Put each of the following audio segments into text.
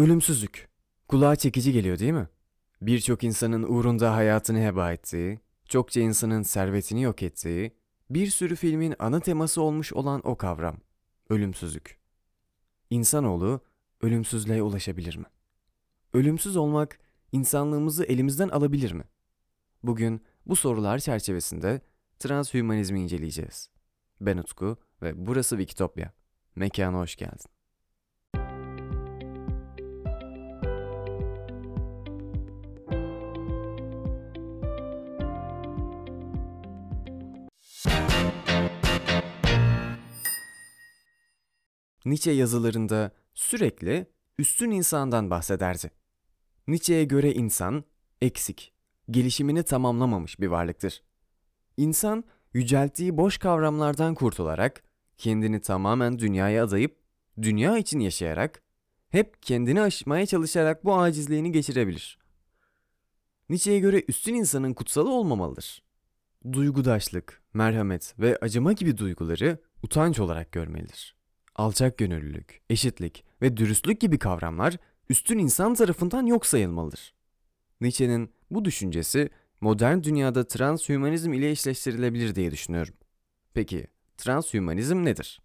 Ölümsüzlük. Kulağa çekici geliyor değil mi? Birçok insanın uğrunda hayatını heba ettiği, çokça insanın servetini yok ettiği, bir sürü filmin ana teması olmuş olan o kavram. Ölümsüzlük. İnsanoğlu ölümsüzlüğe ulaşabilir mi? Ölümsüz olmak insanlığımızı elimizden alabilir mi? Bugün bu sorular çerçevesinde transhümanizmi inceleyeceğiz. Ben Utku ve burası Wikitopya. Mekana hoş geldin. Nietzsche yazılarında sürekli üstün insandan bahsederdi. Nietzsche'ye göre insan eksik, gelişimini tamamlamamış bir varlıktır. İnsan yücelttiği boş kavramlardan kurtularak kendini tamamen dünyaya adayıp dünya için yaşayarak hep kendini aşmaya çalışarak bu acizliğini geçirebilir. Nietzsche'ye göre üstün insanın kutsalı olmamalıdır. Duygudaşlık, merhamet ve acıma gibi duyguları utanç olarak görmelidir. Alçak gönüllülük, eşitlik ve dürüstlük gibi kavramlar üstün insan tarafından yok sayılmalıdır. Nietzsche'nin bu düşüncesi modern dünyada transhümanizm ile eşleştirilebilir diye düşünüyorum. Peki, transhümanizm nedir?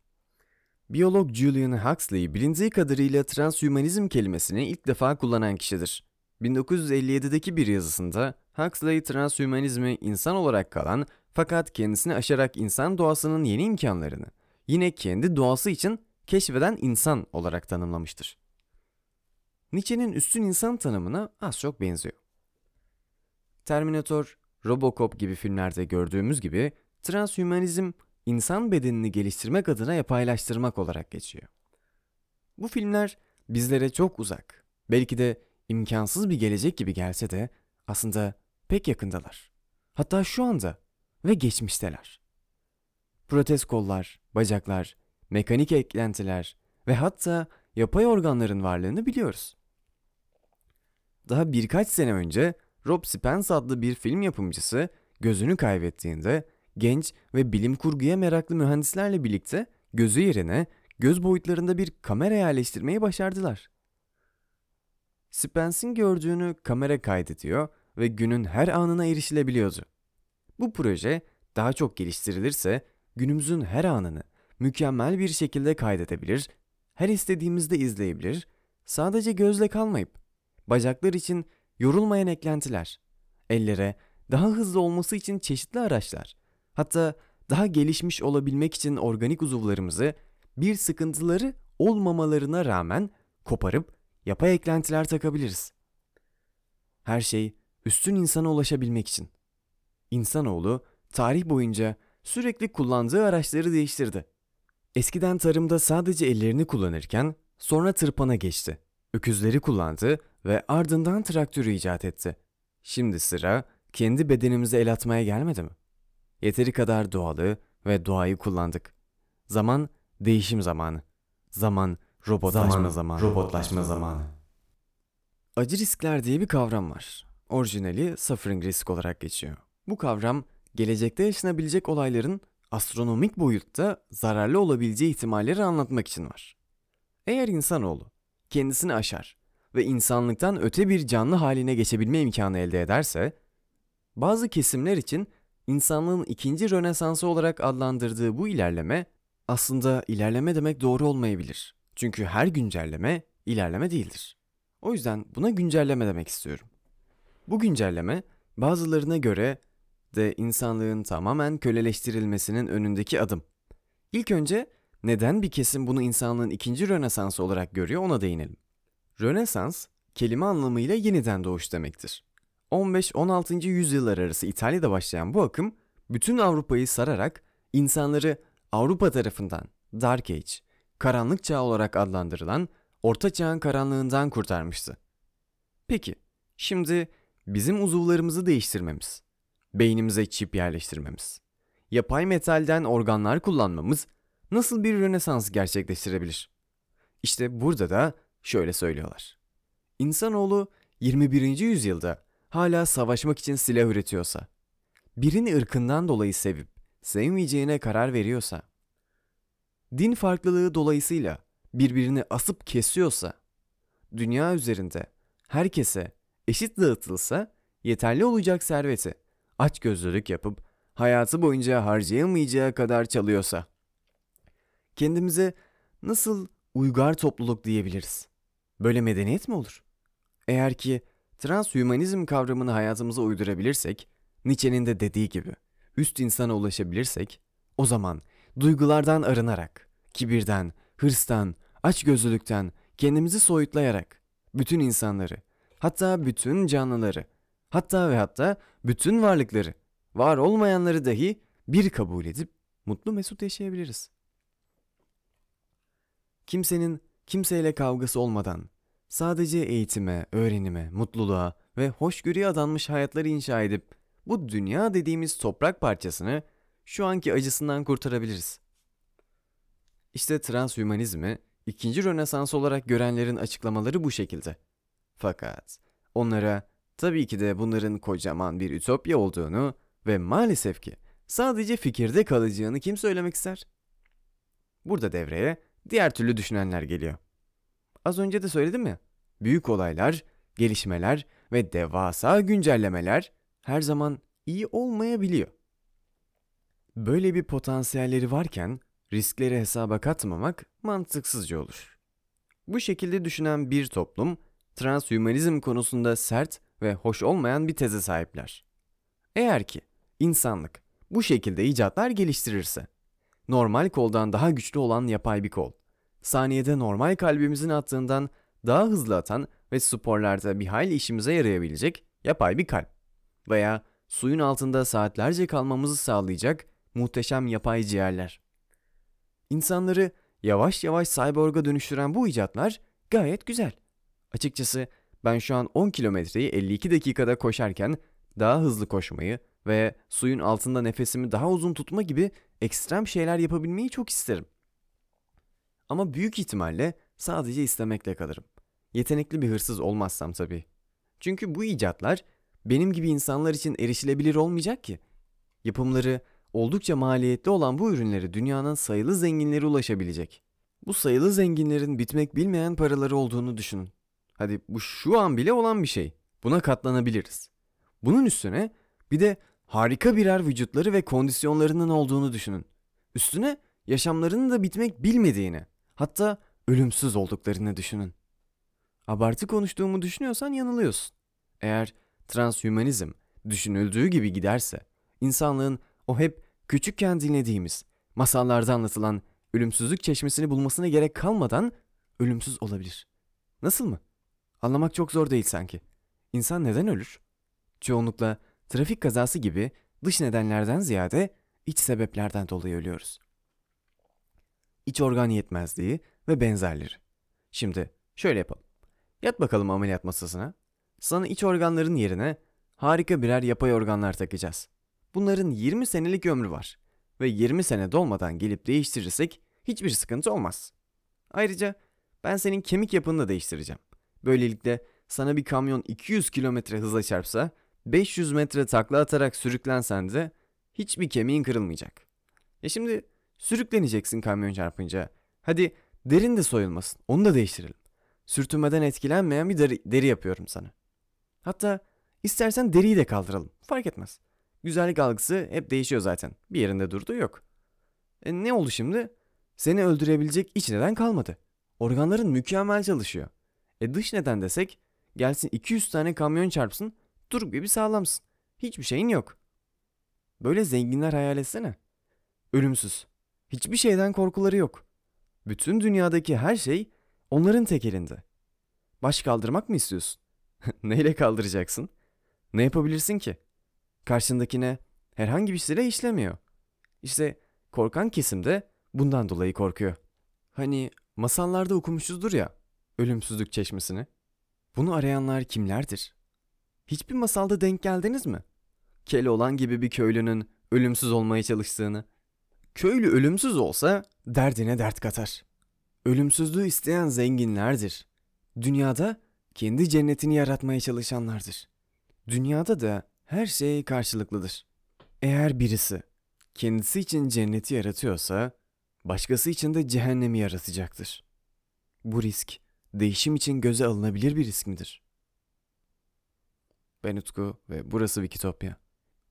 Biyolog Julian Huxley bilindiği kadarıyla transhümanizm kelimesini ilk defa kullanan kişidir. 1957'deki bir yazısında Huxley transhümanizmi insan olarak kalan fakat kendisini aşarak insan doğasının yeni imkanlarını yine kendi doğası için keşfeden insan olarak tanımlamıştır. Nietzsche'nin üstün insan tanımına az çok benziyor. Terminator, Robocop gibi filmlerde gördüğümüz gibi transhümanizm insan bedenini geliştirmek adına yapaylaştırmak olarak geçiyor. Bu filmler bizlere çok uzak, belki de imkansız bir gelecek gibi gelse de aslında pek yakındalar. Hatta şu anda ve geçmişteler. Protez kollar, bacaklar, mekanik eklentiler ve hatta yapay organların varlığını biliyoruz. Daha birkaç sene önce Rob Spence adlı bir film yapımcısı gözünü kaybettiğinde genç ve bilim kurguya meraklı mühendislerle birlikte gözü yerine göz boyutlarında bir kamera yerleştirmeyi başardılar. Spence'in gördüğünü kamera kaydediyor ve günün her anına erişilebiliyordu. Bu proje daha çok geliştirilirse günümüzün her anını mükemmel bir şekilde kaydedebilir, her istediğimizde izleyebilir, sadece gözle kalmayıp bacaklar için yorulmayan eklentiler, ellere daha hızlı olması için çeşitli araçlar, hatta daha gelişmiş olabilmek için organik uzuvlarımızı bir sıkıntıları olmamalarına rağmen koparıp yapay eklentiler takabiliriz. Her şey üstün insana ulaşabilmek için. İnsanoğlu tarih boyunca sürekli kullandığı araçları değiştirdi. Eskiden tarımda sadece ellerini kullanırken sonra tırpana geçti. Öküzleri kullandı ve ardından traktörü icat etti. Şimdi sıra kendi bedenimize el atmaya gelmedi mi? Yeteri kadar doğalı ve doğayı kullandık. Zaman değişim zamanı. Zaman robotlaşma Zaman, zamanı. robotlaşma zamanı. Acı riskler diye bir kavram var. Orijinali suffering risk olarak geçiyor. Bu kavram gelecekte yaşanabilecek olayların astronomik boyutta zararlı olabileceği ihtimalleri anlatmak için var. Eğer insanoğlu kendisini aşar ve insanlıktan öte bir canlı haline geçebilme imkanı elde ederse, bazı kesimler için insanlığın ikinci rönesansı olarak adlandırdığı bu ilerleme aslında ilerleme demek doğru olmayabilir. Çünkü her güncelleme ilerleme değildir. O yüzden buna güncelleme demek istiyorum. Bu güncelleme bazılarına göre de insanlığın tamamen köleleştirilmesinin önündeki adım. İlk önce neden bir kesim bunu insanlığın ikinci rönesansı olarak görüyor ona değinelim. Rönesans, kelime anlamıyla yeniden doğuş demektir. 15-16. yüzyıllar arası İtalya'da başlayan bu akım, bütün Avrupa'yı sararak insanları Avrupa tarafından Dark Age, karanlık çağ olarak adlandırılan Orta Çağ'ın karanlığından kurtarmıştı. Peki, şimdi bizim uzuvlarımızı değiştirmemiz, beynimize çip yerleştirmemiz, yapay metalden organlar kullanmamız nasıl bir rönesans gerçekleştirebilir? İşte burada da şöyle söylüyorlar. İnsanoğlu 21. yüzyılda hala savaşmak için silah üretiyorsa, birini ırkından dolayı sevip sevmeyeceğine karar veriyorsa, din farklılığı dolayısıyla birbirini asıp kesiyorsa, dünya üzerinde herkese eşit dağıtılsa yeterli olacak serveti açgözlülük yapıp hayatı boyunca harcayamayacağı kadar çalıyorsa kendimize nasıl uygar topluluk diyebiliriz? Böyle medeniyet mi olur? Eğer ki transhümanizm kavramını hayatımıza uydurabilirsek, Nietzsche'nin de dediği gibi üst insana ulaşabilirsek, o zaman duygulardan arınarak, kibirden, hırstan, açgözlülükten kendimizi soyutlayarak bütün insanları, hatta bütün canlıları, hatta ve hatta bütün varlıkları, var olmayanları dahi bir kabul edip mutlu mesut yaşayabiliriz. Kimsenin kimseyle kavgası olmadan sadece eğitime, öğrenime, mutluluğa ve hoşgörüye adanmış hayatları inşa edip bu dünya dediğimiz toprak parçasını şu anki acısından kurtarabiliriz. İşte transhümanizmi ikinci Rönesans olarak görenlerin açıklamaları bu şekilde. Fakat onlara tabii ki de bunların kocaman bir ütopya olduğunu ve maalesef ki sadece fikirde kalacağını kim söylemek ister? Burada devreye diğer türlü düşünenler geliyor. Az önce de söyledim ya, büyük olaylar, gelişmeler ve devasa güncellemeler her zaman iyi olmayabiliyor. Böyle bir potansiyelleri varken riskleri hesaba katmamak mantıksızca olur. Bu şekilde düşünen bir toplum transhümanizm konusunda sert ve hoş olmayan bir teze sahipler. Eğer ki insanlık bu şekilde icatlar geliştirirse, normal koldan daha güçlü olan yapay bir kol, saniyede normal kalbimizin attığından daha hızlı atan ve sporlarda bir hayli işimize yarayabilecek yapay bir kalp veya suyun altında saatlerce kalmamızı sağlayacak muhteşem yapay ciğerler. İnsanları yavaş yavaş cyborg'a dönüştüren bu icatlar gayet güzel. Açıkçası ben şu an 10 kilometreyi 52 dakikada koşarken daha hızlı koşmayı ve suyun altında nefesimi daha uzun tutma gibi ekstrem şeyler yapabilmeyi çok isterim. Ama büyük ihtimalle sadece istemekle kalırım. Yetenekli bir hırsız olmazsam tabii. Çünkü bu icatlar benim gibi insanlar için erişilebilir olmayacak ki. Yapımları oldukça maliyetli olan bu ürünleri dünyanın sayılı zenginleri ulaşabilecek. Bu sayılı zenginlerin bitmek bilmeyen paraları olduğunu düşünün. Hadi bu şu an bile olan bir şey. Buna katlanabiliriz. Bunun üstüne bir de harika birer vücutları ve kondisyonlarının olduğunu düşünün. Üstüne yaşamlarının da bitmek bilmediğini, hatta ölümsüz olduklarını düşünün. Abartı konuştuğumu düşünüyorsan yanılıyorsun. Eğer transhümanizm düşünüldüğü gibi giderse, insanlığın o hep küçükken dinlediğimiz, masallarda anlatılan ölümsüzlük çeşmesini bulmasına gerek kalmadan ölümsüz olabilir. Nasıl mı? Anlamak çok zor değil sanki. İnsan neden ölür? Çoğunlukla trafik kazası gibi dış nedenlerden ziyade iç sebeplerden dolayı ölüyoruz. İç organ yetmezliği ve benzerleri. Şimdi şöyle yapalım. Yat bakalım ameliyat masasına. Sana iç organların yerine harika birer yapay organlar takacağız. Bunların 20 senelik ömrü var ve 20 sene dolmadan gelip değiştirirsek hiçbir sıkıntı olmaz. Ayrıca ben senin kemik yapını da değiştireceğim. Böylelikle sana bir kamyon 200 kilometre hızla çarpsa 500 metre takla atarak sürüklensen de hiçbir kemiğin kırılmayacak. Ya şimdi sürükleneceksin kamyon çarpınca. Hadi derin de soyulmasın. Onu da değiştirelim. Sürtünmeden etkilenmeyen bir deri, deri yapıyorum sana. Hatta istersen deriyi de kaldıralım. Fark etmez. Güzellik algısı hep değişiyor zaten. Bir yerinde durduğu yok. E ne oldu şimdi? Seni öldürebilecek iç neden kalmadı. Organların mükemmel çalışıyor. E dış neden desek gelsin 200 tane kamyon çarpsın durup gibi sağlamsın. Hiçbir şeyin yok. Böyle zenginler hayal etsene. Ölümsüz. Hiçbir şeyden korkuları yok. Bütün dünyadaki her şey onların tek elinde. Baş kaldırmak mı istiyorsun? Neyle kaldıracaksın? Ne yapabilirsin ki? Karşındakine herhangi bir süre işlemiyor. İşte korkan kesim de bundan dolayı korkuyor. Hani masallarda okumuşuzdur ya ölümsüzlük çeşmesini. Bunu arayanlar kimlerdir? Hiçbir masalda denk geldiniz mi? Keloğlan gibi bir köylünün ölümsüz olmaya çalıştığını. Köylü ölümsüz olsa derdine dert katar. Ölümsüzlüğü isteyen zenginlerdir. Dünyada kendi cennetini yaratmaya çalışanlardır. Dünyada da her şey karşılıklıdır. Eğer birisi kendisi için cenneti yaratıyorsa, başkası için de cehennemi yaratacaktır. Bu risk değişim için göze alınabilir bir risk midir? Ben Utku ve burası Wikitopya.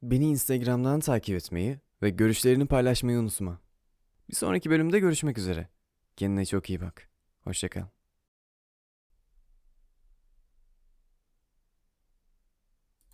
Beni Instagram'dan takip etmeyi ve görüşlerini paylaşmayı unutma. Bir sonraki bölümde görüşmek üzere. Kendine çok iyi bak. Hoşça kal.